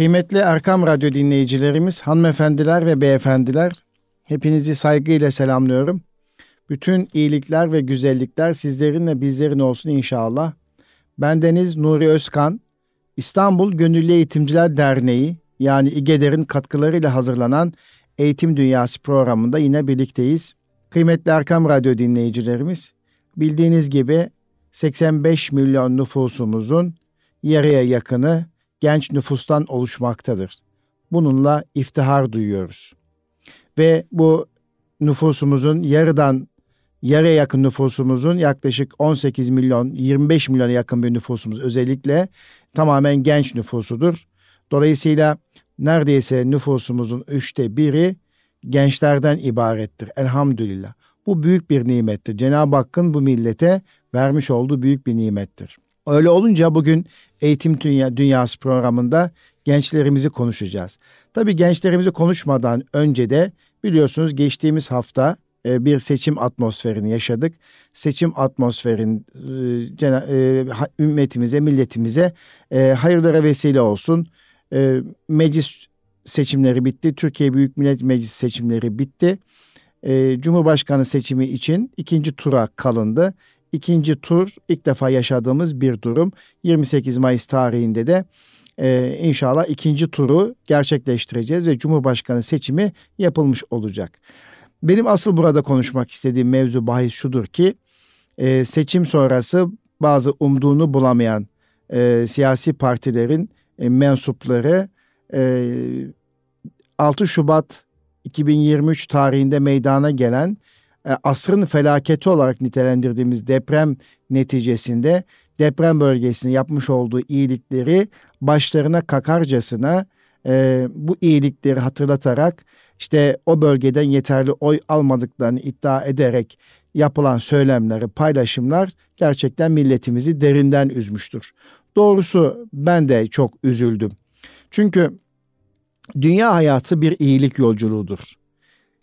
Kıymetli Erkam Radyo dinleyicilerimiz, hanımefendiler ve beyefendiler, hepinizi saygıyla selamlıyorum. Bütün iyilikler ve güzellikler sizlerin ve bizlerin olsun inşallah. Bendeniz Nuri Özkan, İstanbul Gönüllü Eğitimciler Derneği yani İGEDER'in katkılarıyla hazırlanan Eğitim Dünyası programında yine birlikteyiz. Kıymetli Erkam Radyo dinleyicilerimiz, bildiğiniz gibi 85 milyon nüfusumuzun yarıya yakını genç nüfustan oluşmaktadır. Bununla iftihar duyuyoruz. Ve bu nüfusumuzun yarıdan yarıya yakın nüfusumuzun yaklaşık 18 milyon 25 milyona yakın bir nüfusumuz özellikle tamamen genç nüfusudur. Dolayısıyla neredeyse nüfusumuzun üçte biri gençlerden ibarettir. Elhamdülillah. Bu büyük bir nimettir. Cenab-ı Hakk'ın bu millete vermiş olduğu büyük bir nimettir. Öyle olunca bugün Eğitim Dünya, Dünyası programında gençlerimizi konuşacağız. Tabii gençlerimizi konuşmadan önce de biliyorsunuz geçtiğimiz hafta e, bir seçim atmosferini yaşadık. Seçim atmosferin e, e, ümmetimize, milletimize hayırlara vesile olsun. Meclis seçimleri bitti. Türkiye Büyük Millet Meclisi seçimleri bitti. Cumhurbaşkanı seçimi için ikinci tura kalındı. İkinci tur ilk defa yaşadığımız bir durum. 28 Mayıs tarihinde de e, inşallah ikinci turu gerçekleştireceğiz ve Cumhurbaşkanı seçimi yapılmış olacak. Benim asıl burada konuşmak istediğim mevzu bahis şudur ki e, seçim sonrası bazı umduğunu bulamayan e, siyasi partilerin e, mensupları e, 6 Şubat 2023 tarihinde meydana gelen e, asrın felaketi olarak nitelendirdiğimiz deprem neticesinde deprem bölgesinde yapmış olduğu iyilikleri başlarına kakarcasına e, bu iyilikleri hatırlatarak işte o bölgeden yeterli oy almadıklarını iddia ederek yapılan söylemleri, paylaşımlar gerçekten milletimizi derinden üzmüştür. Doğrusu ben de çok üzüldüm. Çünkü dünya hayatı bir iyilik yolculuğudur.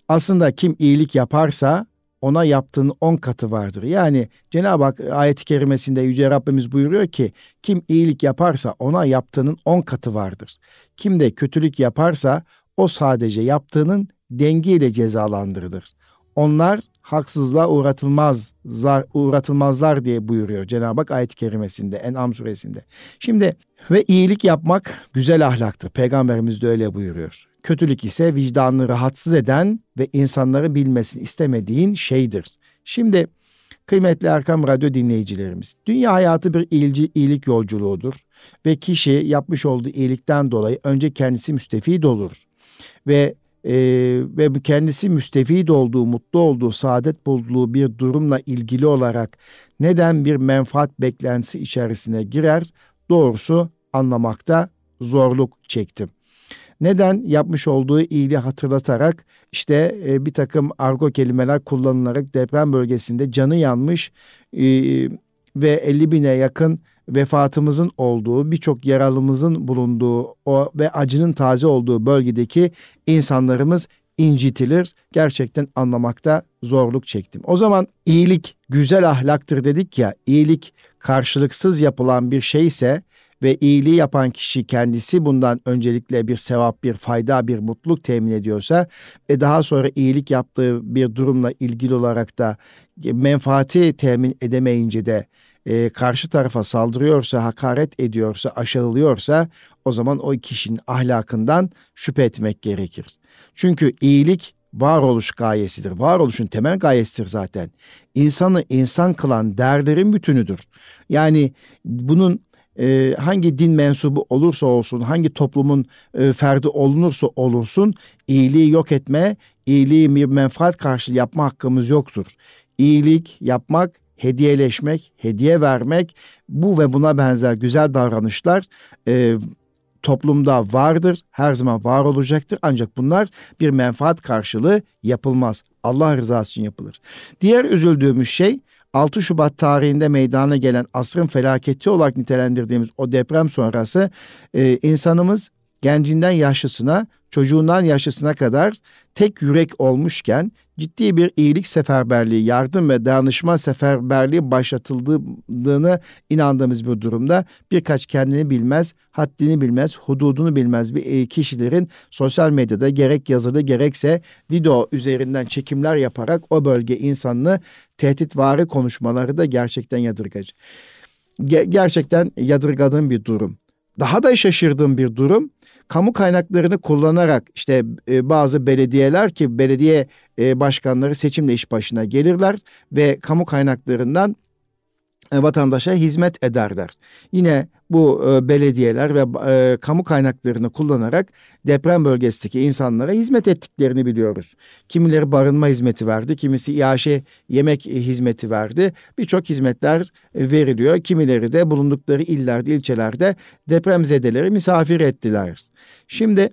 Aslında kim iyilik yaparsa ona yaptığın on katı vardır. Yani Cenab-ı Hak ayet-i kerimesinde Yüce Rabbimiz buyuruyor ki kim iyilik yaparsa ona yaptığının on katı vardır. Kim de kötülük yaparsa o sadece yaptığının dengiyle cezalandırılır. Onlar haksızlığa uğratılmazlar, uğratılmazlar diye buyuruyor Cenab-ı Hak ayet-i kerimesinde En'am suresinde. Şimdi ve iyilik yapmak güzel ahlaktır. Peygamberimiz de öyle buyuruyor. Kötülük ise vicdanını rahatsız eden ve insanları bilmesini istemediğin şeydir. Şimdi kıymetli Erkam Radyo dinleyicilerimiz, dünya hayatı bir iyilci, iyilik yolculuğudur ve kişi yapmış olduğu iyilikten dolayı önce kendisi müstefid olur ve e, ve kendisi müstefid olduğu, mutlu olduğu, saadet bulduğu bir durumla ilgili olarak neden bir menfaat beklentisi içerisine girer? Doğrusu anlamakta zorluk çektim. Neden yapmış olduğu iyiliği hatırlatarak işte e, bir takım argo kelimeler kullanılarak deprem bölgesinde canı yanmış e, ve 50 bine yakın vefatımızın olduğu, birçok yaralımızın bulunduğu o ve acının taze olduğu bölgedeki insanlarımız incitilir. Gerçekten anlamakta zorluk çektim. O zaman iyilik güzel ahlaktır dedik ya, iyilik karşılıksız yapılan bir şeyse ve iyiliği yapan kişi kendisi bundan öncelikle bir sevap, bir fayda, bir mutluluk temin ediyorsa ve daha sonra iyilik yaptığı bir durumla ilgili olarak da menfaati temin edemeyince de e, karşı tarafa saldırıyorsa, hakaret ediyorsa, aşağılıyorsa o zaman o kişinin ahlakından şüphe etmek gerekir. Çünkü iyilik varoluş gayesidir. Varoluşun temel gayesidir zaten. İnsanı insan kılan değerlerin bütünüdür. Yani bunun e, hangi din mensubu olursa olsun, hangi toplumun e, ferdi olunursa olunsun iyiliği yok etme, iyiliği bir menfaat karşılığı yapma hakkımız yoktur. İyilik yapmak, hediyeleşmek, hediye vermek bu ve buna benzer güzel davranışlar e, toplumda vardır, her zaman var olacaktır. Ancak bunlar bir menfaat karşılığı yapılmaz. Allah rızası için yapılır. Diğer üzüldüğümüz şey 6 Şubat tarihinde meydana gelen asrın felaketi olarak nitelendirdiğimiz o deprem sonrası e, insanımız gencinden yaşlısına çocuğundan yaşlısına kadar tek yürek olmuşken ciddi bir iyilik seferberliği, yardım ve dayanışma seferberliği başlatıldığını inandığımız bir durumda birkaç kendini bilmez, haddini bilmez, hududunu bilmez bir kişilerin sosyal medyada gerek yazılı gerekse video üzerinden çekimler yaparak o bölge insanını tehditvari konuşmaları da gerçekten yadırgacı. Gerçekten yadırgadığım bir durum. Daha da şaşırdığım bir durum kamu kaynaklarını kullanarak işte e, bazı belediyeler ki belediye e, başkanları seçimle iş başına gelirler ve kamu kaynaklarından vatandaşa hizmet ederler. Yine bu e, belediyeler ve e, kamu kaynaklarını kullanarak deprem bölgesindeki insanlara hizmet ettiklerini biliyoruz. Kimileri barınma hizmeti verdi, kimisi iaşe yemek hizmeti verdi. Birçok hizmetler veriliyor. Kimileri de bulundukları illerde, ilçelerde depremzedeleri misafir ettiler. Şimdi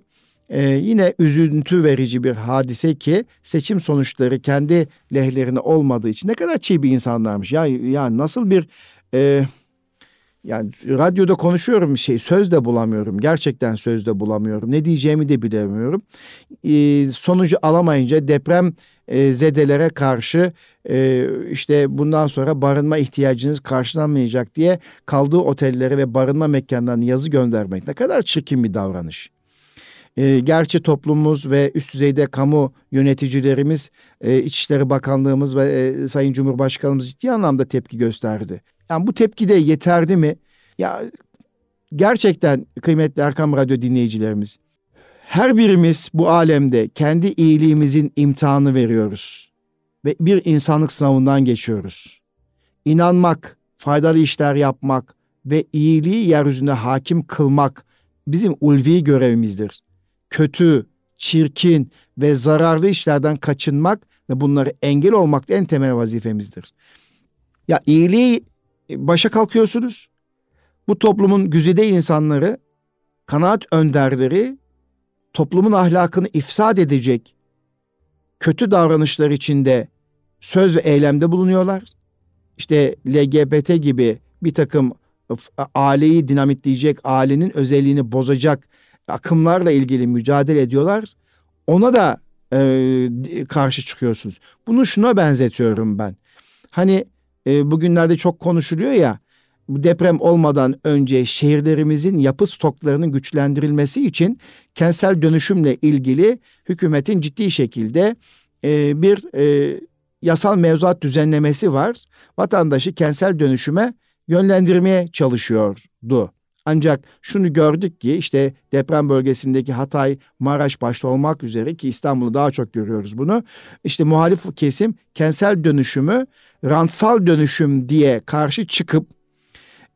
ee, yine üzüntü verici bir hadise ki seçim sonuçları kendi lehlerine olmadığı için ne kadar çiğ bir insanlarmış. Ya, ya nasıl bir e, yani radyoda konuşuyorum şey söz de bulamıyorum. Gerçekten söz de bulamıyorum. Ne diyeceğimi de bilemiyorum. Ee, sonucu alamayınca deprem e, zedelere karşı e, işte bundan sonra barınma ihtiyacınız karşılanmayacak diye kaldığı otellere ve barınma mekanlarına yazı göndermek ne kadar çirkin bir davranış. E, gerçi toplumumuz ve üst düzeyde kamu yöneticilerimiz, e, İçişleri Bakanlığımız ve e, Sayın Cumhurbaşkanımız ciddi anlamda tepki gösterdi. Yani bu tepki de yeterli mi? Ya gerçekten kıymetli Erkam Radyo dinleyicilerimiz, her birimiz bu alemde kendi iyiliğimizin imtihanı veriyoruz ve bir insanlık sınavından geçiyoruz. İnanmak, faydalı işler yapmak ve iyiliği yeryüzünde hakim kılmak bizim ulvi görevimizdir kötü, çirkin ve zararlı işlerden kaçınmak ve bunları engel olmak da en temel vazifemizdir. Ya iyiliği e, başa kalkıyorsunuz. Bu toplumun güzide insanları, kanaat önderleri toplumun ahlakını ifsad edecek kötü davranışlar içinde söz ve eylemde bulunuyorlar. İşte LGBT gibi bir takım aileyi dinamitleyecek, ailenin özelliğini bozacak akımlarla ilgili mücadele ediyorlar. Ona da e, karşı çıkıyorsunuz. Bunu şuna benzetiyorum ben. Hani e, bugünlerde çok konuşuluyor ya bu deprem olmadan önce şehirlerimizin yapı stoklarının güçlendirilmesi için kentsel dönüşümle ilgili hükümetin ciddi şekilde e, bir e, yasal mevzuat düzenlemesi var. Vatandaşı kentsel dönüşüme yönlendirmeye çalışıyordu. Ancak şunu gördük ki işte deprem bölgesindeki Hatay, Maraş başta olmak üzere ki İstanbul'u daha çok görüyoruz bunu. İşte muhalif kesim kentsel dönüşümü rantsal dönüşüm diye karşı çıkıp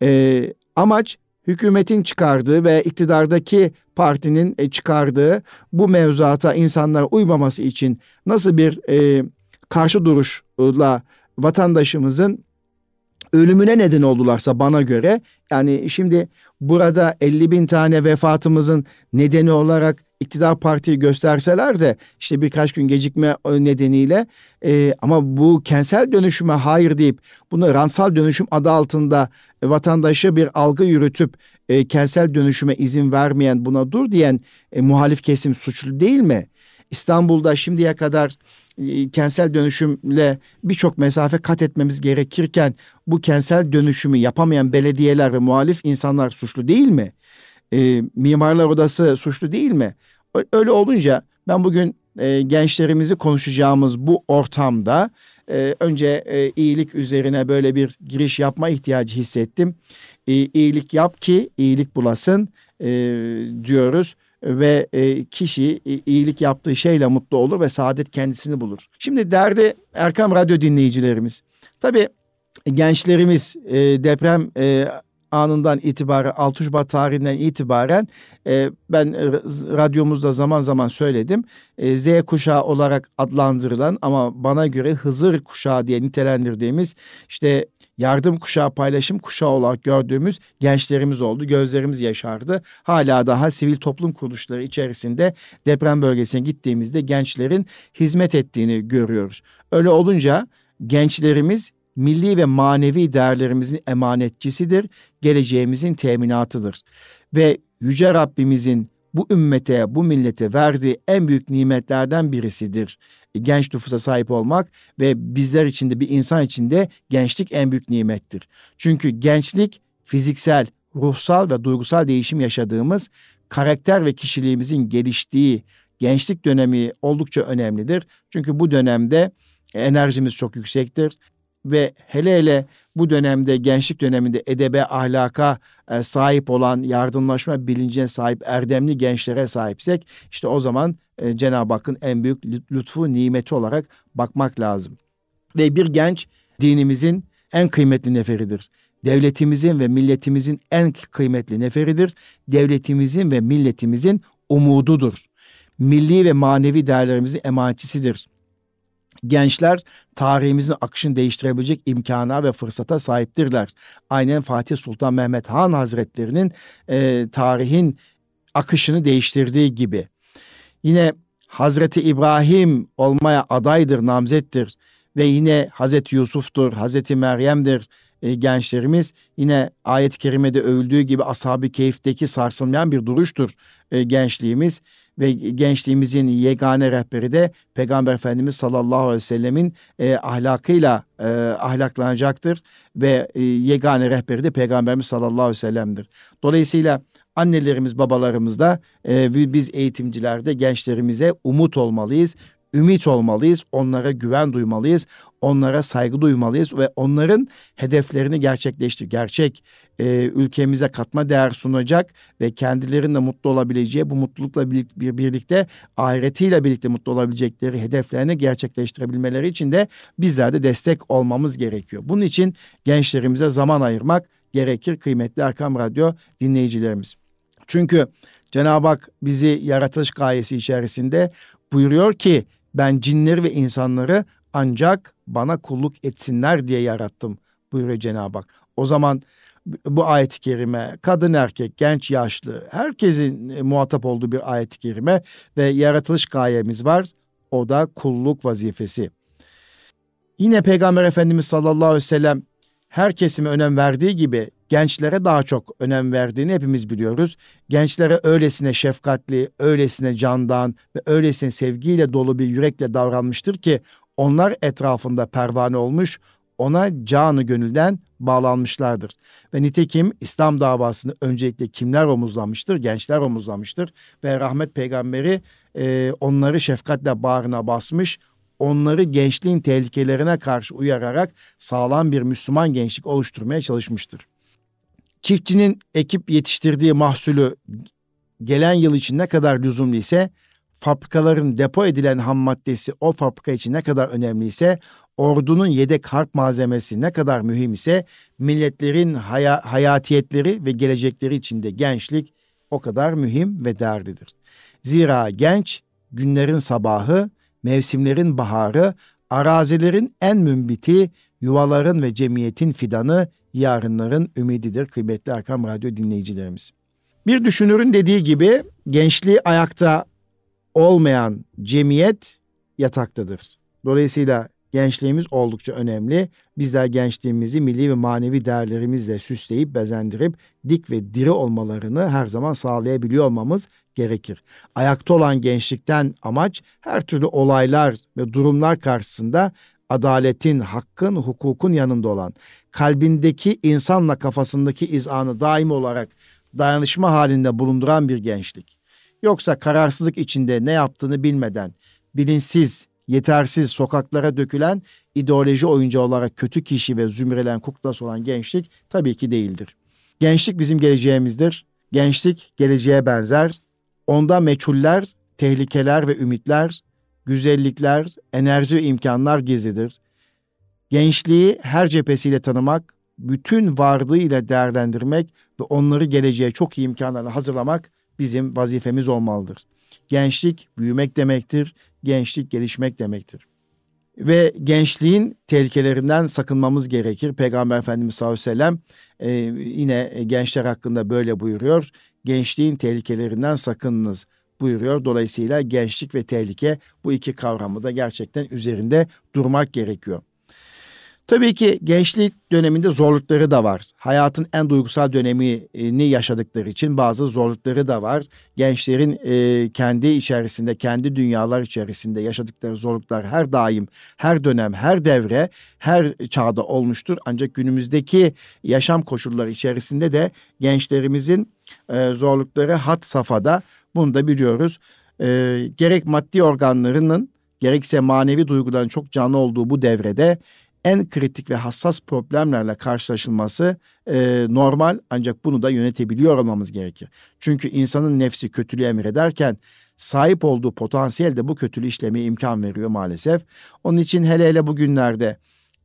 e, amaç hükümetin çıkardığı ve iktidardaki partinin e, çıkardığı bu mevzuata insanlar uymaması için nasıl bir e, karşı duruşla vatandaşımızın ölümüne neden oldularsa bana göre yani şimdi burada 50 bin tane vefatımızın nedeni olarak iktidar partiyi gösterseler de işte birkaç gün gecikme nedeniyle e, ama bu kentsel dönüşüme hayır deyip bunu ransal dönüşüm adı altında vatandaşa bir algı yürütüp e, kentsel dönüşüme izin vermeyen buna dur diyen e, muhalif kesim suçlu değil mi? İstanbul'da şimdiye kadar e, kentsel dönüşümle birçok mesafe kat etmemiz gerekirken bu kentsel dönüşümü yapamayan belediyeler ve muhalif insanlar suçlu değil mi? E, Mimarlar Odası suçlu değil mi? Öyle olunca ben bugün e, gençlerimizi konuşacağımız bu ortamda e, önce e, iyilik üzerine böyle bir giriş yapma ihtiyacı hissettim. E, iyilik yap ki iyilik bulasın e, diyoruz ve e, kişi iyilik yaptığı şeyle mutlu olur ve saadet kendisini bulur. Şimdi derdi Erkam Radyo dinleyicilerimiz. Tabii gençlerimiz e, deprem e, anından itibaren 6 Şubat tarihinden itibaren e, ben radyomuzda zaman zaman söyledim. E, Z kuşağı olarak adlandırılan ama bana göre Hızır kuşağı diye nitelendirdiğimiz işte yardım kuşağı, paylaşım kuşağı olarak gördüğümüz gençlerimiz oldu. Gözlerimiz yaşardı. Hala daha sivil toplum kuruluşları içerisinde deprem bölgesine gittiğimizde gençlerin hizmet ettiğini görüyoruz. Öyle olunca gençlerimiz milli ve manevi değerlerimizin emanetçisidir, geleceğimizin teminatıdır. Ve Yüce Rabbimizin bu ümmete, bu millete verdiği en büyük nimetlerden birisidir. Genç nüfusa sahip olmak ve bizler için de bir insan için de gençlik en büyük nimettir. Çünkü gençlik fiziksel, ruhsal ve duygusal değişim yaşadığımız karakter ve kişiliğimizin geliştiği gençlik dönemi oldukça önemlidir. Çünkü bu dönemde enerjimiz çok yüksektir ve hele hele bu dönemde gençlik döneminde edebe, ahlaka e, sahip olan, yardımlaşma bilincine sahip erdemli gençlere sahipsek işte o zaman e, Cenab-ı Hakk'ın en büyük lütfu, nimeti olarak bakmak lazım. Ve bir genç dinimizin en kıymetli neferidir. Devletimizin ve milletimizin en kıymetli neferidir. Devletimizin ve milletimizin umududur. Milli ve manevi değerlerimizin emanetçisidir gençler tarihimizin akışını değiştirebilecek imkana ve fırsata sahiptirler. Aynen Fatih Sultan Mehmet Han Hazretlerinin e, tarihin akışını değiştirdiği gibi. Yine Hazreti İbrahim olmaya adaydır, namzettir ve yine Hazreti Yusuf'tur, Hazreti Meryem'dir e, gençlerimiz. Yine ayet-i kerimede övüldüğü gibi ashab-ı keyfteki sarsılmayan bir duruştur e, gençliğimiz ve gençliğimizin yegane rehberi de Peygamber Efendimiz sallallahu aleyhi ve sellemin e, ahlakıyla e, ahlaklanacaktır ve e, yegane rehberi de Peygamberimiz sallallahu aleyhi ve sellem'dir. Dolayısıyla annelerimiz, babalarımız da e, biz eğitimcilerde gençlerimize umut olmalıyız, ümit olmalıyız, onlara güven duymalıyız, onlara saygı duymalıyız ve onların hedeflerini gerçekleştir, gerçek e, ülkemize katma değer sunacak ve kendilerinin mutlu olabileceği bu mutlulukla birlikte ahiretiyle birlikte mutlu olabilecekleri hedeflerini gerçekleştirebilmeleri için de bizler de destek olmamız gerekiyor. Bunun için gençlerimize zaman ayırmak gerekir kıymetli Erkam Radyo dinleyicilerimiz. Çünkü Cenab-ı Hak bizi yaratılış gayesi içerisinde buyuruyor ki ben cinleri ve insanları ancak bana kulluk etsinler diye yarattım buyuruyor Cenab-ı Hak. O zaman bu ayet-i kerime kadın erkek genç yaşlı herkesin e, muhatap olduğu bir ayet-i kerime ve yaratılış gayemiz var. O da kulluk vazifesi. Yine Peygamber Efendimiz sallallahu aleyhi ve sellem her kesime önem verdiği gibi gençlere daha çok önem verdiğini hepimiz biliyoruz. Gençlere öylesine şefkatli, öylesine candan ve öylesine sevgiyle dolu bir yürekle davranmıştır ki onlar etrafında pervane olmuş, ona canı gönülden bağlanmışlardır. Ve nitekim İslam davasını öncelikle kimler omuzlamıştır? Gençler omuzlamıştır. Ve rahmet peygamberi e, onları şefkatle bağrına basmış, onları gençliğin tehlikelerine karşı uyararak sağlam bir Müslüman gençlik oluşturmaya çalışmıştır. Çiftçinin ekip yetiştirdiği mahsulü gelen yıl için ne kadar lüzumlu ise fabrikaların depo edilen ham maddesi o fabrika için ne kadar önemli ise ordunun yedek harp malzemesi ne kadar mühim ise milletlerin haya, hayatiyetleri ve gelecekleri içinde gençlik o kadar mühim ve değerlidir. Zira genç günlerin sabahı, mevsimlerin baharı, arazilerin en mümbiti, yuvaların ve cemiyetin fidanı, yarınların ümididir kıymetli Erkam Radyo dinleyicilerimiz. Bir düşünürün dediği gibi gençliği ayakta olmayan cemiyet yataktadır. Dolayısıyla gençliğimiz oldukça önemli. Bizler gençliğimizi milli ve manevi değerlerimizle süsleyip bezendirip dik ve diri olmalarını her zaman sağlayabiliyor olmamız gerekir. Ayakta olan gençlikten amaç her türlü olaylar ve durumlar karşısında adaletin, hakkın, hukukun yanında olan, kalbindeki insanla kafasındaki izanı daim olarak dayanışma halinde bulunduran bir gençlik. Yoksa kararsızlık içinde ne yaptığını bilmeden, bilinçsiz, yetersiz sokaklara dökülen ideoloji oyuncağı olarak kötü kişi ve zümrelen kuklası olan gençlik tabii ki değildir. Gençlik bizim geleceğimizdir. Gençlik geleceğe benzer. Onda meçhuller, tehlikeler ve ümitler, güzellikler, enerji ve imkanlar gizlidir. Gençliği her cephesiyle tanımak, bütün varlığıyla değerlendirmek ve onları geleceğe çok iyi imkanlarla hazırlamak bizim vazifemiz olmalıdır. Gençlik büyümek demektir, gençlik gelişmek demektir. Ve gençliğin tehlikelerinden sakınmamız gerekir. Peygamber Efendimiz sallallahu aleyhi ve sellem e, yine gençler hakkında böyle buyuruyor. Gençliğin tehlikelerinden sakınınız buyuruyor. Dolayısıyla gençlik ve tehlike bu iki kavramı da gerçekten üzerinde durmak gerekiyor. Tabii ki gençlik döneminde zorlukları da var. Hayatın en duygusal dönemini yaşadıkları için bazı zorlukları da var. Gençlerin e, kendi içerisinde, kendi dünyalar içerisinde yaşadıkları zorluklar her daim, her dönem, her devre, her çağda olmuştur. Ancak günümüzdeki yaşam koşulları içerisinde de gençlerimizin e, zorlukları hat safhada. Bunu da biliyoruz. E, gerek maddi organlarının gerekse manevi duyguların çok canlı olduğu bu devrede en kritik ve hassas problemlerle karşılaşılması e, normal ancak bunu da yönetebiliyor olmamız gerekir. Çünkü insanın nefsi kötülüğü emrederken sahip olduğu potansiyel de bu kötülüğü işlemeye imkan veriyor maalesef. Onun için hele hele bugünlerde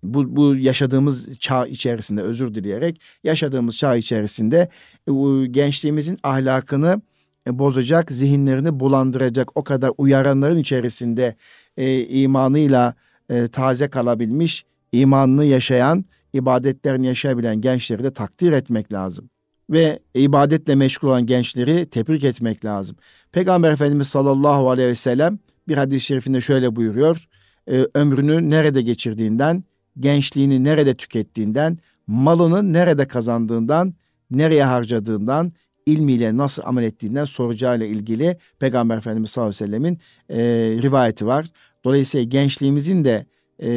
bu, bu yaşadığımız çağ içerisinde özür dileyerek yaşadığımız çağ içerisinde e, gençliğimizin ahlakını e, bozacak, zihinlerini bulandıracak o kadar uyaranların içerisinde e, imanıyla e, taze kalabilmiş imanını yaşayan, ibadetlerini yaşayabilen gençleri de takdir etmek lazım. Ve ibadetle meşgul olan gençleri tebrik etmek lazım. Peygamber Efendimiz sallallahu aleyhi ve sellem bir hadis-i şerifinde şöyle buyuruyor. E, ömrünü nerede geçirdiğinden, gençliğini nerede tükettiğinden, malını nerede kazandığından, nereye harcadığından, ilmiyle nasıl amel ettiğinden soracağıyla ilgili Peygamber Efendimiz sallallahu aleyhi ve sellemin e, rivayeti var. Dolayısıyla gençliğimizin de e,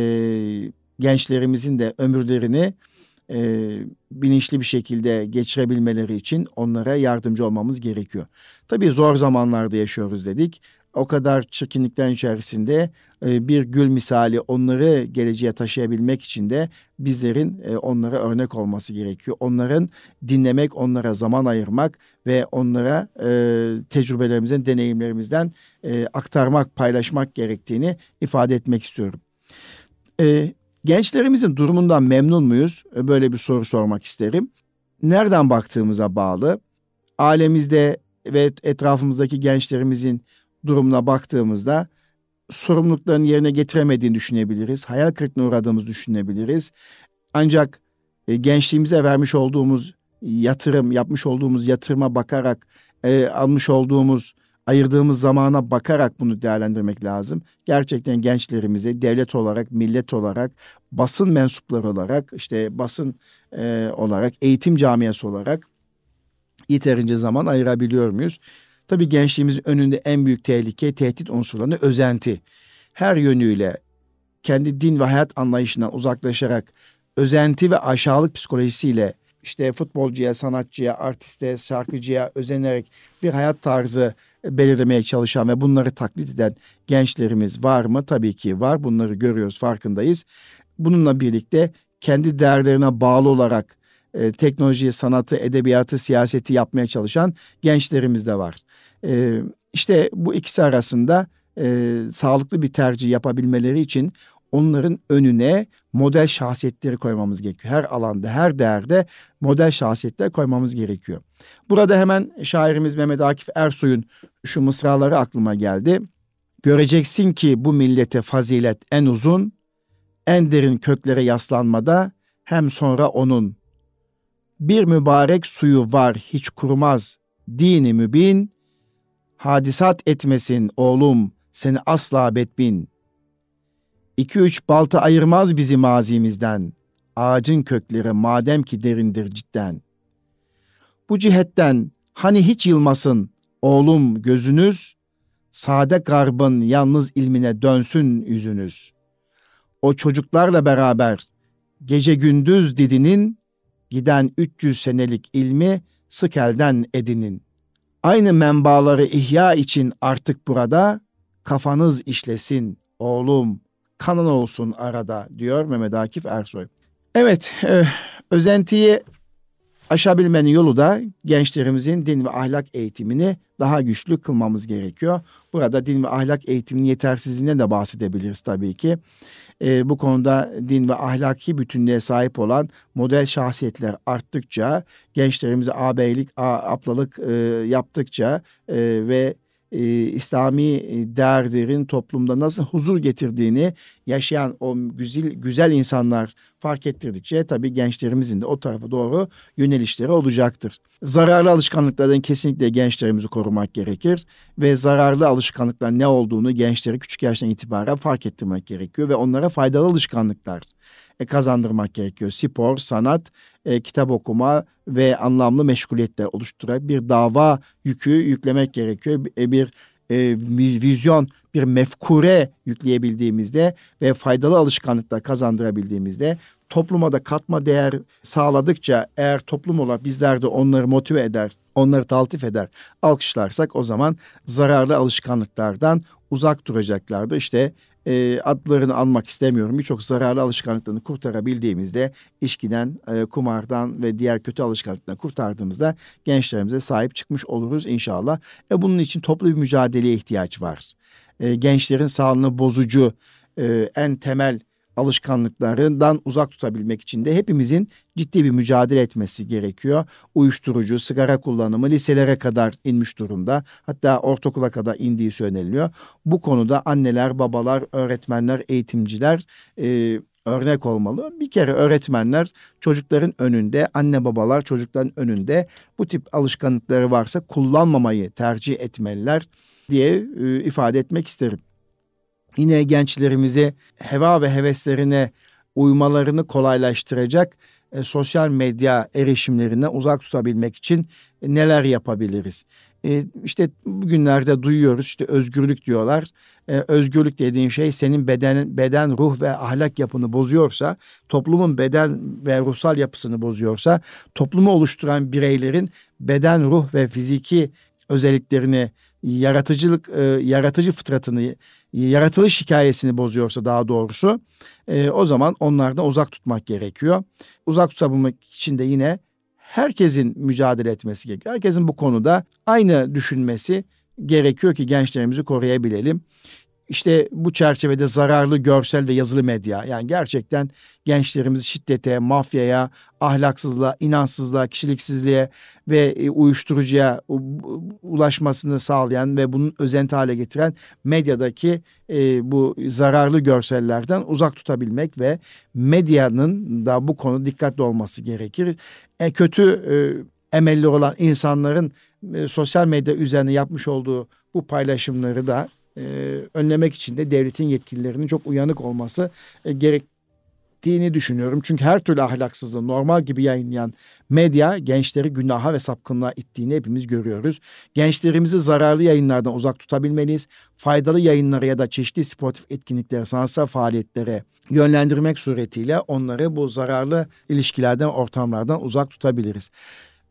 gençlerimizin de ömürlerini e, bilinçli bir şekilde geçirebilmeleri için onlara yardımcı olmamız gerekiyor. Tabii zor zamanlarda yaşıyoruz dedik. O kadar çirkinliklerin içerisinde e, bir gül misali onları geleceğe taşıyabilmek için de bizlerin e, onlara örnek olması gerekiyor. Onların dinlemek, onlara zaman ayırmak ve onlara e, tecrübelerimizden, deneyimlerimizden e, aktarmak, paylaşmak gerektiğini ifade etmek istiyorum. E, Gençlerimizin durumundan memnun muyuz? E, böyle bir soru sormak isterim. Nereden baktığımıza bağlı. Alemimizde ve etrafımızdaki gençlerimizin durumuna baktığımızda sorumluluklarını yerine getiremediğini düşünebiliriz. Hayal kırıklığına uğradığımızı düşünebiliriz. Ancak e, gençliğimize vermiş olduğumuz yatırım, yapmış olduğumuz yatırıma bakarak e, almış olduğumuz ayırdığımız zamana bakarak bunu değerlendirmek lazım. Gerçekten gençlerimize devlet olarak, millet olarak, basın mensupları olarak, işte basın e, olarak, eğitim camiası olarak yeterince zaman ayırabiliyor muyuz? Tabii gençliğimizin önünde en büyük tehlike, tehdit unsurlarını özenti. Her yönüyle kendi din ve hayat anlayışından uzaklaşarak özenti ve aşağılık psikolojisiyle işte futbolcuya, sanatçıya, artiste, şarkıcıya özenerek bir hayat tarzı belirlemeye çalışan ve bunları taklit eden gençlerimiz var mı? Tabii ki var. Bunları görüyoruz, farkındayız. Bununla birlikte kendi değerlerine bağlı olarak e, teknolojiyi, sanatı, edebiyatı, siyaseti yapmaya çalışan gençlerimiz de var. E, işte bu ikisi arasında e, sağlıklı bir tercih yapabilmeleri için onların önüne model şahsiyetleri koymamız gerekiyor. Her alanda, her değerde model şahsiyetler koymamız gerekiyor. Burada hemen şairimiz Mehmet Akif Ersoy'un şu mısraları aklıma geldi. Göreceksin ki bu millete fazilet en uzun, en derin köklere yaslanmada hem sonra onun. Bir mübarek suyu var hiç kurumaz, dini mübin, hadisat etmesin oğlum seni asla betbin.'' İki üç balta ayırmaz bizi mazimizden. Ağacın kökleri madem ki derindir cidden. Bu cihetten hani hiç yılmasın oğlum gözünüz, sade garbın yalnız ilmine dönsün yüzünüz. O çocuklarla beraber gece gündüz didinin, giden 300 senelik ilmi sık elden edinin. Aynı menbaları ihya için artık burada kafanız işlesin oğlum, kanan olsun arada diyor Mehmet Akif Ersoy. Evet, e, özentiyi aşabilmenin yolu da gençlerimizin din ve ahlak eğitimini daha güçlü kılmamız gerekiyor. Burada din ve ahlak eğitiminin yetersizliğinden de bahsedebiliriz tabii ki. E, bu konuda din ve ahlaki bütünlüğe sahip olan model şahsiyetler arttıkça, gençlerimize ağabeylik, ablalık e, yaptıkça e, ve e, İslami e, değerlerin toplumda nasıl huzur getirdiğini yaşayan o güzel güzel insanlar fark ettirdikçe tabii gençlerimizin de o tarafa doğru yönelişleri olacaktır. Zararlı alışkanlıklardan kesinlikle gençlerimizi korumak gerekir ve zararlı alışkanlıklar ne olduğunu gençleri küçük yaştan itibaren fark ettirmek gerekiyor ve onlara faydalı alışkanlıklar e, kazandırmak gerekiyor. Spor, sanat, e, kitap okuma ve anlamlı meşguliyetler oluşturarak bir dava yükü yüklemek gerekiyor. E, bir e, vizyon, bir mefkure yükleyebildiğimizde ve faydalı alışkanlıklar kazandırabildiğimizde topluma da katma değer sağladıkça eğer toplum olarak bizler de onları motive eder, onları taltif eder, alkışlarsak o zaman zararlı alışkanlıklardan uzak duracaklardı. İşte e, adlarını almak istemiyorum. Birçok zararlı alışkanlıklarını kurtarabildiğimizde işkiden, e, kumardan ve diğer kötü alışkanlıklarını kurtardığımızda gençlerimize sahip çıkmış oluruz inşallah. E, bunun için toplu bir mücadeleye ihtiyaç var. E, gençlerin sağlığını bozucu e, en temel alışkanlıklarından uzak tutabilmek için de hepimizin ciddi bir mücadele etmesi gerekiyor. Uyuşturucu, sigara kullanımı liselere kadar inmiş durumda. Hatta ortaokula kadar indiği söyleniliyor. Bu konuda anneler, babalar, öğretmenler, eğitimciler e, örnek olmalı. Bir kere öğretmenler çocukların önünde, anne babalar çocukların önünde bu tip alışkanlıkları varsa kullanmamayı tercih etmeliler diye e, ifade etmek isterim yine gençlerimizi heva ve heveslerine uymalarını kolaylaştıracak e, sosyal medya erişimlerinden uzak tutabilmek için e, neler yapabiliriz? E, işte bugünlerde duyuyoruz işte özgürlük diyorlar. E, özgürlük dediğin şey senin beden, beden, ruh ve ahlak yapını bozuyorsa, toplumun beden ve ruhsal yapısını bozuyorsa, toplumu oluşturan bireylerin beden, ruh ve fiziki özelliklerini yaratıcılık e, yaratıcı fıtratını yaratılış hikayesini bozuyorsa daha doğrusu e, o zaman onlardan uzak tutmak gerekiyor. Uzak tutabilmek için de yine herkesin mücadele etmesi gerekiyor. Herkesin bu konuda aynı düşünmesi gerekiyor ki gençlerimizi koruyabilelim. İşte bu çerçevede zararlı görsel ve yazılı medya yani gerçekten gençlerimizi şiddete, mafyaya, ahlaksızlığa, inansızlığa, kişiliksizliğe ve e, uyuşturucuya ulaşmasını sağlayan ve bunun özenti hale getiren medyadaki e, bu zararlı görsellerden uzak tutabilmek ve medyanın da bu konu dikkatli olması gerekir. E, kötü e, emelli olan insanların e, sosyal medya üzerine yapmış olduğu bu paylaşımları da e, önlemek için de devletin yetkililerinin çok uyanık olması e, gerektiğini düşünüyorum. Çünkü her türlü ahlaksızlığı normal gibi yayınlayan medya gençleri günaha ve sapkınlığa ittiğini hepimiz görüyoruz. Gençlerimizi zararlı yayınlardan uzak tutabilmeliyiz. Faydalı yayınlara ya da çeşitli sportif etkinliklere, sanatsal faaliyetlere yönlendirmek suretiyle onları bu zararlı ilişkilerden, ortamlardan uzak tutabiliriz.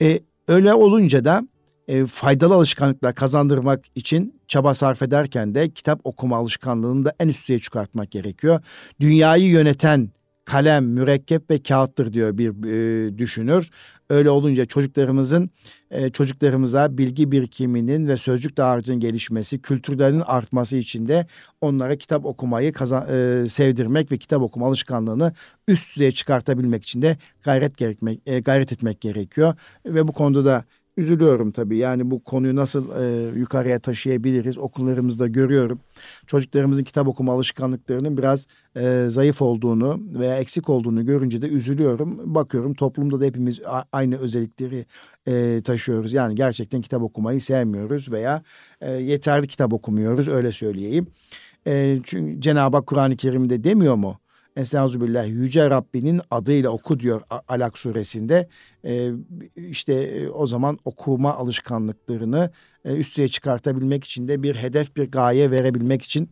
E, öyle olunca da e, faydalı alışkanlıklar kazandırmak için çaba sarf ederken de kitap okuma alışkanlığını da en üstüye çıkartmak gerekiyor. Dünyayı yöneten kalem, mürekkep ve kağıttır diyor bir e, düşünür. Öyle olunca çocuklarımızın e, çocuklarımıza bilgi birikiminin ve sözcük dağarcığının gelişmesi, kültürlerinin artması için de onlara kitap okumayı kazan, e, sevdirmek ve kitap okuma alışkanlığını üst düzeye çıkartabilmek için de gayret gerekmek e, gayret etmek gerekiyor ve bu konuda da üzülüyorum tabii. Yani bu konuyu nasıl e, yukarıya taşıyabiliriz okullarımızda görüyorum. Çocuklarımızın kitap okuma alışkanlıklarının biraz e, zayıf olduğunu veya eksik olduğunu görünce de üzülüyorum. Bakıyorum toplumda da hepimiz aynı özellikleri e, taşıyoruz. Yani gerçekten kitap okumayı sevmiyoruz veya e, yeterli kitap okumuyoruz öyle söyleyeyim. E, çünkü Cenab-ı Hak Kur'an-ı Kerim'de demiyor mu? Estağfirullah Yüce Rabbinin adıyla oku diyor Alak suresinde. Ee, işte e, o zaman okuma alışkanlıklarını e, üstüye çıkartabilmek için de bir hedef bir gaye verebilmek için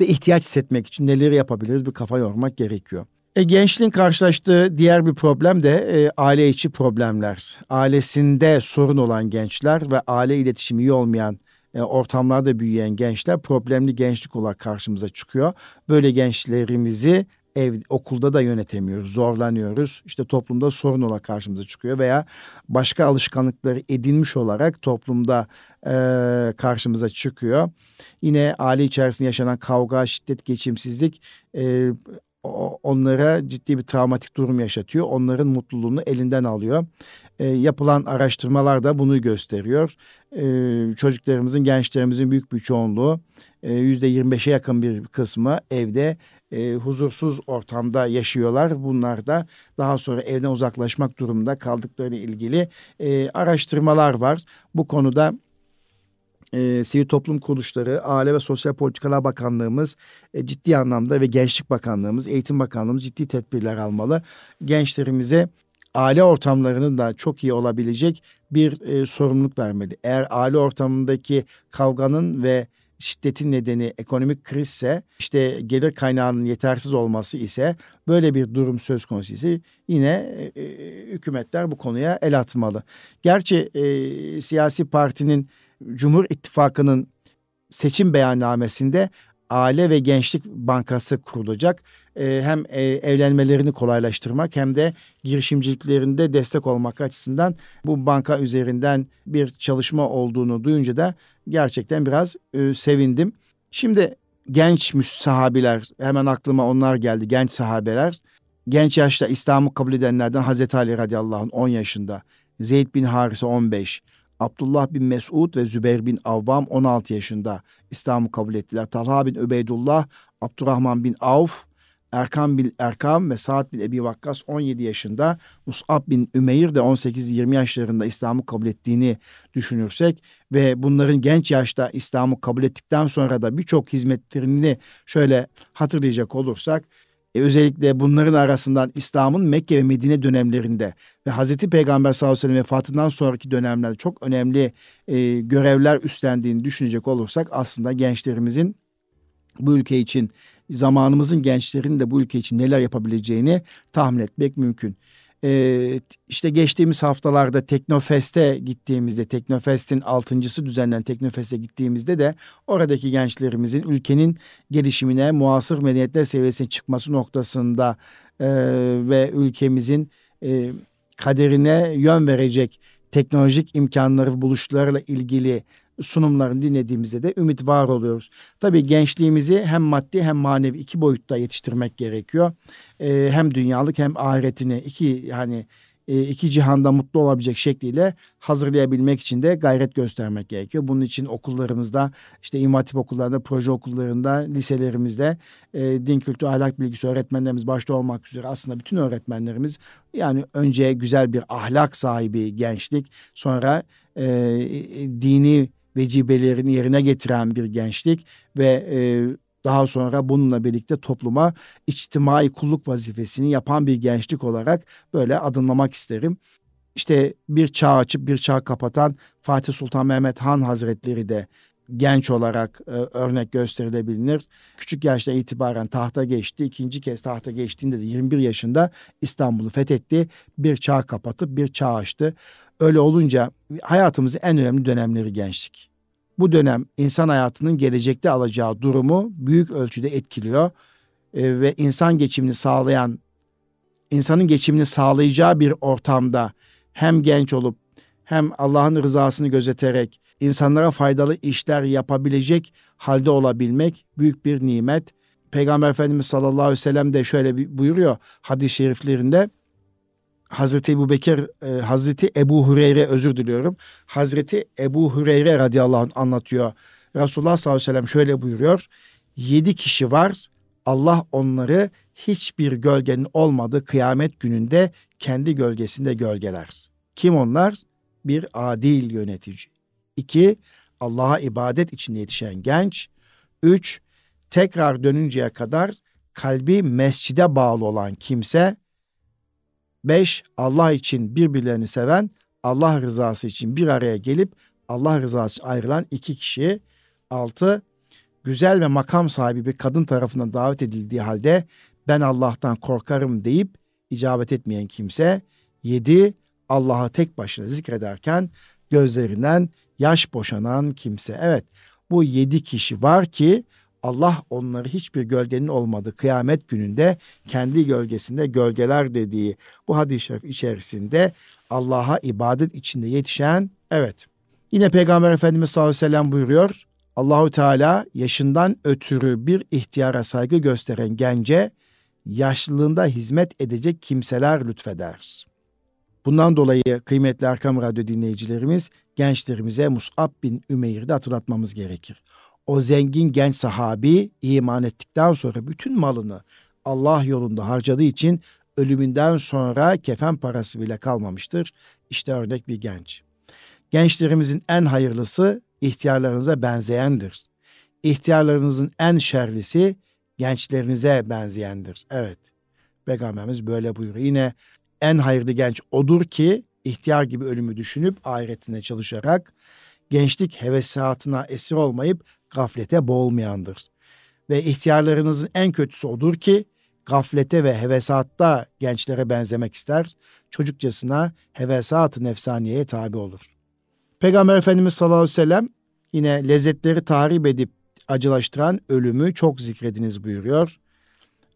ve ihtiyaç hissetmek için neleri yapabiliriz bir kafa yormak gerekiyor. E, gençliğin karşılaştığı diğer bir problem de e, aile içi problemler. Ailesinde sorun olan gençler ve aile iletişimi iyi olmayan e, ortamlarda büyüyen gençler problemli gençlik olarak karşımıza çıkıyor. Böyle gençlerimizi ev okulda da yönetemiyoruz, zorlanıyoruz. İşte toplumda sorun olarak karşımıza çıkıyor veya başka alışkanlıkları edinmiş olarak toplumda e, karşımıza çıkıyor. Yine aile içerisinde yaşanan kavga, şiddet, geçimsizlik e, onlara ciddi bir travmatik durum yaşatıyor. Onların mutluluğunu elinden alıyor. E, yapılan araştırmalar da bunu gösteriyor. E, çocuklarımızın, gençlerimizin büyük bir çoğunluğu yüzde 25'e yakın bir kısmı evde e, huzursuz ortamda yaşıyorlar. Bunlar da daha sonra evden uzaklaşmak durumunda kaldıkları ilgili e, araştırmalar var. Bu konuda e, sivil toplum kuruluşları, Aile ve Sosyal Politikalar Bakanlığımız e, ciddi anlamda ve Gençlik Bakanlığımız, Eğitim Bakanlığımız ciddi tedbirler almalı. Gençlerimize aile ortamlarının da çok iyi olabilecek bir e, sorumluluk vermeli. Eğer aile ortamındaki kavganın ve şiddetin nedeni ekonomik krizse işte gelir kaynağının yetersiz olması ise böyle bir durum söz konusu ise yine e, e, hükümetler bu konuya el atmalı. Gerçi e, siyasi partinin Cumhur İttifakı'nın seçim beyannamesinde Aile ve Gençlik Bankası kurulacak. Ee, hem e, evlenmelerini kolaylaştırmak hem de girişimciliklerinde destek olmak açısından bu banka üzerinden bir çalışma olduğunu duyunca da gerçekten biraz e, sevindim. Şimdi genç sahabiler hemen aklıma onlar geldi genç sahabeler. Genç yaşta İslam'ı kabul edenlerden Hazreti Ali radıyallahu anh 10 yaşında, Zeyd bin Harise 15, Abdullah bin Mesud ve Zübeyir bin Avvam 16 yaşında İslam'ı kabul ettiler. Talha bin Übeydullah, Abdurrahman bin Avf, Erkam bin Erkam ve Saad bin Ebi Vakkas 17 yaşında, Mus'ab bin Ümeyr de 18-20 yaşlarında İslam'ı kabul ettiğini düşünürsek ve bunların genç yaşta İslam'ı kabul ettikten sonra da birçok hizmetlerini şöyle hatırlayacak olursak e, özellikle bunların arasından İslam'ın Mekke ve Medine dönemlerinde ve Hazreti Peygamber sallallahu aleyhi ve sellem vefatından sonraki dönemlerde çok önemli e, görevler üstlendiğini düşünecek olursak aslında gençlerimizin bu ülke için zamanımızın gençlerinin de bu ülke için neler yapabileceğini tahmin etmek mümkün. Ee, işte geçtiğimiz haftalarda Teknofest'e gittiğimizde, Teknofest'in altıncısı düzenlenen Teknofest'e gittiğimizde de oradaki gençlerimizin ülkenin gelişimine, muasır medeniyetler seviyesine çıkması noktasında e, ve ülkemizin e, kaderine yön verecek teknolojik imkanları buluşlarla ilgili sunumlarını dinlediğimizde de ümit var oluyoruz. Tabii gençliğimizi hem maddi hem manevi iki boyutta yetiştirmek gerekiyor. Ee, hem dünyalık hem ahiretini iki yani e, iki cihanda mutlu olabilecek şekliyle hazırlayabilmek için de gayret göstermek gerekiyor. Bunun için okullarımızda işte imam okullarında, proje okullarında, liselerimizde e, din kültürü ahlak bilgisi öğretmenlerimiz başta olmak üzere aslında bütün öğretmenlerimiz yani önce güzel bir ahlak sahibi gençlik sonra e, dini vecibelerini yerine getiren bir gençlik ve e, daha sonra bununla birlikte topluma içtimai kulluk vazifesini yapan bir gençlik olarak böyle adımlamak isterim. İşte bir çağ açıp bir çağ kapatan Fatih Sultan Mehmet Han Hazretleri de genç olarak e, örnek gösterilebilir. Küçük yaşta itibaren tahta geçti. İkinci kez tahta geçtiğinde de 21 yaşında İstanbul'u fethetti. Bir çağ kapatıp bir çağ açtı. Öyle olunca hayatımızın en önemli dönemleri gençlik. Bu dönem insan hayatının gelecekte alacağı durumu büyük ölçüde etkiliyor e, ve insan geçimini sağlayan, insanın geçimini sağlayacağı bir ortamda hem genç olup hem Allah'ın rızasını gözeterek insanlara faydalı işler yapabilecek halde olabilmek büyük bir nimet. Peygamber Efendimiz sallallahu aleyhi ve sellem de şöyle buyuruyor hadis-i şeriflerinde. Hazreti Ebu Bekir, e, Hazreti Ebu Hureyre özür diliyorum. Hazreti Ebu Hureyre radıyallahu anh anlatıyor. Resulullah sallallahu aleyhi ve sellem şöyle buyuruyor. Yedi kişi var. Allah onları hiçbir gölgenin olmadığı kıyamet gününde kendi gölgesinde gölgeler. Kim onlar? Bir adil yönetici. İki, Allah'a ibadet içinde yetişen genç. Üç, tekrar dönünceye kadar kalbi mescide bağlı olan kimse. Beş, Allah için birbirlerini seven, Allah rızası için bir araya gelip Allah rızası için ayrılan iki kişi. Altı, güzel ve makam sahibi bir kadın tarafından davet edildiği halde ben Allah'tan korkarım deyip icabet etmeyen kimse. Yedi, Allah'ı tek başına zikrederken gözlerinden yaş boşanan kimse. Evet bu yedi kişi var ki Allah onları hiçbir gölgenin olmadığı kıyamet gününde kendi gölgesinde gölgeler dediği bu hadis-i şerif içerisinde Allah'a ibadet içinde yetişen evet. Yine Peygamber Efendimiz sallallahu aleyhi ve sellem buyuruyor. Allahu Teala yaşından ötürü bir ihtiyara saygı gösteren gence yaşlılığında hizmet edecek kimseler lütfeder. Bundan dolayı kıymetli Erkam Radyo dinleyicilerimiz gençlerimize Mus'ab bin Ümeyr'i de hatırlatmamız gerekir. O zengin genç sahabi iman ettikten sonra bütün malını Allah yolunda harcadığı için ölümünden sonra kefen parası bile kalmamıştır. İşte örnek bir genç. Gençlerimizin en hayırlısı ihtiyarlarınıza benzeyendir. İhtiyarlarınızın en şerlisi gençlerinize benzeyendir. Evet. Peygamberimiz böyle buyuruyor. Yine en hayırlı genç odur ki ihtiyar gibi ölümü düşünüp ahiretine çalışarak gençlik hevesatına esir olmayıp gaflete boğulmayandır. Ve ihtiyarlarınızın en kötüsü odur ki gaflete ve hevesatta gençlere benzemek ister, çocukçasına hevesat-ı nefsaniyeye tabi olur. Peygamber Efendimiz sallallahu aleyhi ve sellem yine lezzetleri tahrip edip acılaştıran ölümü çok zikrediniz buyuruyor.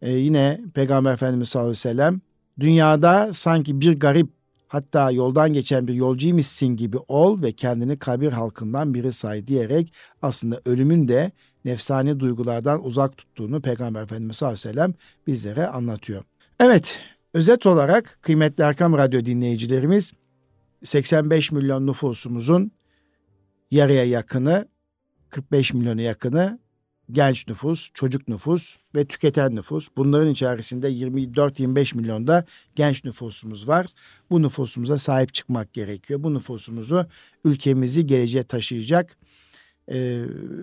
Ee, yine Peygamber Efendimiz sallallahu aleyhi ve sellem dünyada sanki bir garip hatta yoldan geçen bir yolcuymışsın gibi ol ve kendini kabir halkından biri say diyerek aslında ölümün de nefsani duygulardan uzak tuttuğunu Peygamber Efendimiz sallallahu aleyhi ve sellem bizlere anlatıyor. Evet, özet olarak kıymetli Erkam Radyo dinleyicilerimiz 85 milyon nüfusumuzun yarıya yakını 45 milyonu yakını genç nüfus, çocuk nüfus ve tüketen nüfus. Bunların içerisinde 24-25 milyonda genç nüfusumuz var. Bu nüfusumuza sahip çıkmak gerekiyor. Bu nüfusumuzu ülkemizi geleceğe taşıyacak, e,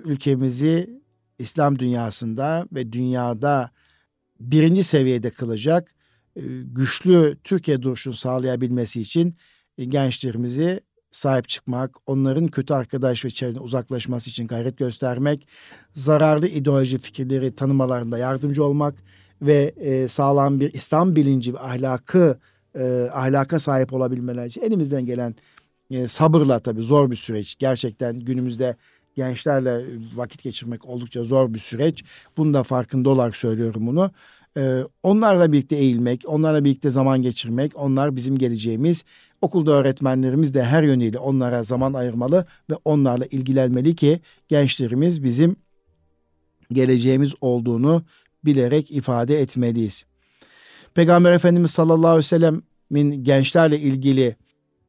ülkemizi İslam dünyasında ve dünyada birinci seviyede kılacak e, güçlü Türkiye duruşunu sağlayabilmesi için e, gençlerimizi sahip çıkmak, onların kötü arkadaş ve çevreden uzaklaşması için gayret göstermek, zararlı ideoloji fikirleri tanımalarında yardımcı olmak ve e, sağlam bir İslam bilinci ve ahlakı e, ahlaka sahip olabilmeleri için elimizden gelen e, sabırla tabii zor bir süreç. Gerçekten günümüzde gençlerle vakit geçirmek oldukça zor bir süreç. Bunu da farkında olarak söylüyorum bunu. Ee, onlarla birlikte eğilmek, onlarla birlikte zaman geçirmek, onlar bizim geleceğimiz. Okulda öğretmenlerimiz de her yönüyle onlara zaman ayırmalı ve onlarla ilgilenmeli ki gençlerimiz bizim geleceğimiz olduğunu bilerek ifade etmeliyiz. Peygamber Efendimiz sallallahu aleyhi ve sellemin gençlerle ilgili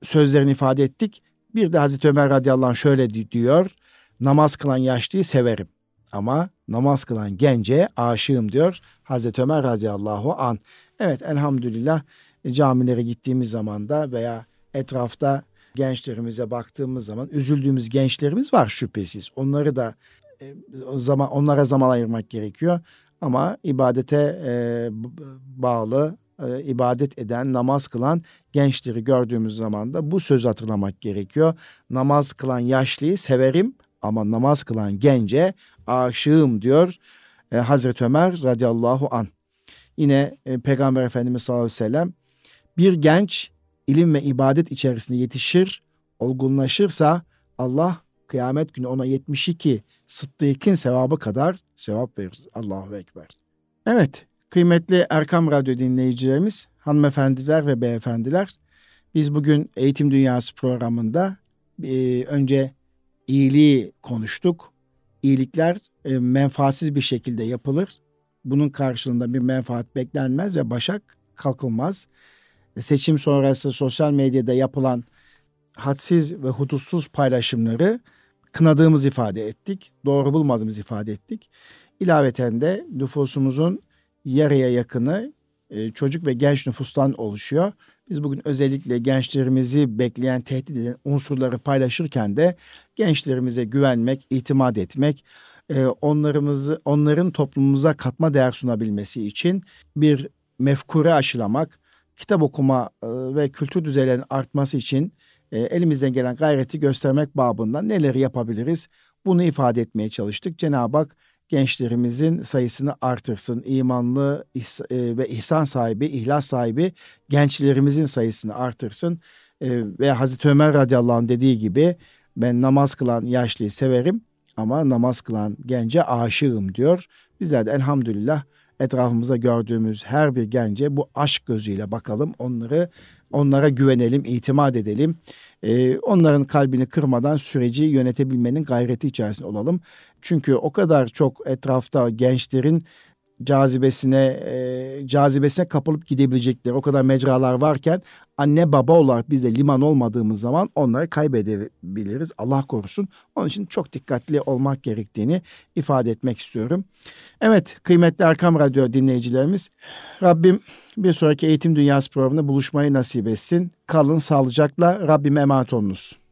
sözlerini ifade ettik. Bir de Hazreti Ömer radıyallahu anh şöyle diyor. Namaz kılan yaşlıyı severim ama namaz kılan gence aşığım diyor Hazreti Ömer radıyallahu an. Evet elhamdülillah e, camilere gittiğimiz zaman da veya etrafta gençlerimize baktığımız zaman üzüldüğümüz gençlerimiz var şüphesiz. Onları da e, zaman onlara zaman ayırmak gerekiyor. Ama ibadete e, bağlı, e, ibadet eden, namaz kılan gençleri gördüğümüz zaman da bu sözü hatırlamak gerekiyor. Namaz kılan yaşlıyı severim ama namaz kılan gence aşığım diyor e, Hazreti Ömer radıyallahu an. Yine e, Peygamber Efendimiz sallallahu aleyhi ve sellem bir genç ilim ve ibadet içerisinde yetişir, olgunlaşırsa Allah kıyamet günü ona 72 sıddıkın sevabı kadar sevap verir. Allahu Ekber. Evet, kıymetli Erkam Radyo dinleyicilerimiz, hanımefendiler ve beyefendiler, biz bugün Eğitim Dünyası programında e, önce iyiliği konuştuk. İyilikler e, menfaatsiz bir şekilde yapılır. Bunun karşılığında bir menfaat beklenmez ve başak kalkılmaz. E, seçim sonrası sosyal medyada yapılan hadsiz ve hudutsuz paylaşımları kınadığımız ifade ettik. Doğru bulmadığımız ifade ettik. İlaveten de nüfusumuzun yarıya yakını e, çocuk ve genç nüfustan oluşuyor. Biz bugün özellikle gençlerimizi bekleyen tehdit eden unsurları paylaşırken de gençlerimize güvenmek, itimat etmek, e, onlarımızı onların toplumumuza katma değer sunabilmesi için bir mefkure aşılamak, kitap okuma e, ve kültür düzeylerinin artması için e, elimizden gelen gayreti göstermek babından neleri yapabiliriz? Bunu ifade etmeye çalıştık. Cenab-ı Hak gençlerimizin sayısını artırsın. İmanlı e, ve ihsan sahibi, ihlas sahibi gençlerimizin sayısını artırsın. E, ve Hazreti Ömer radıyallahu anh dediği gibi ben namaz kılan yaşlıyı severim ama namaz kılan gence aşığım diyor. Bizler de elhamdülillah etrafımızda gördüğümüz her bir gence bu aşk gözüyle bakalım. Onları onlara güvenelim, itimat edelim. Ee, onların kalbini kırmadan süreci yönetebilmenin gayreti içerisinde olalım. Çünkü o kadar çok etrafta gençlerin cazibesine e, cazibesine kapılıp gidebilecekleri o kadar mecralar varken anne baba olarak biz de liman olmadığımız zaman onları kaybedebiliriz. Allah korusun. Onun için çok dikkatli olmak gerektiğini ifade etmek istiyorum. Evet kıymetli Erkam Radyo dinleyicilerimiz Rabbim bir sonraki Eğitim Dünyası programında buluşmayı nasip etsin. Kalın sağlıcakla Rabbime emanet olunuz.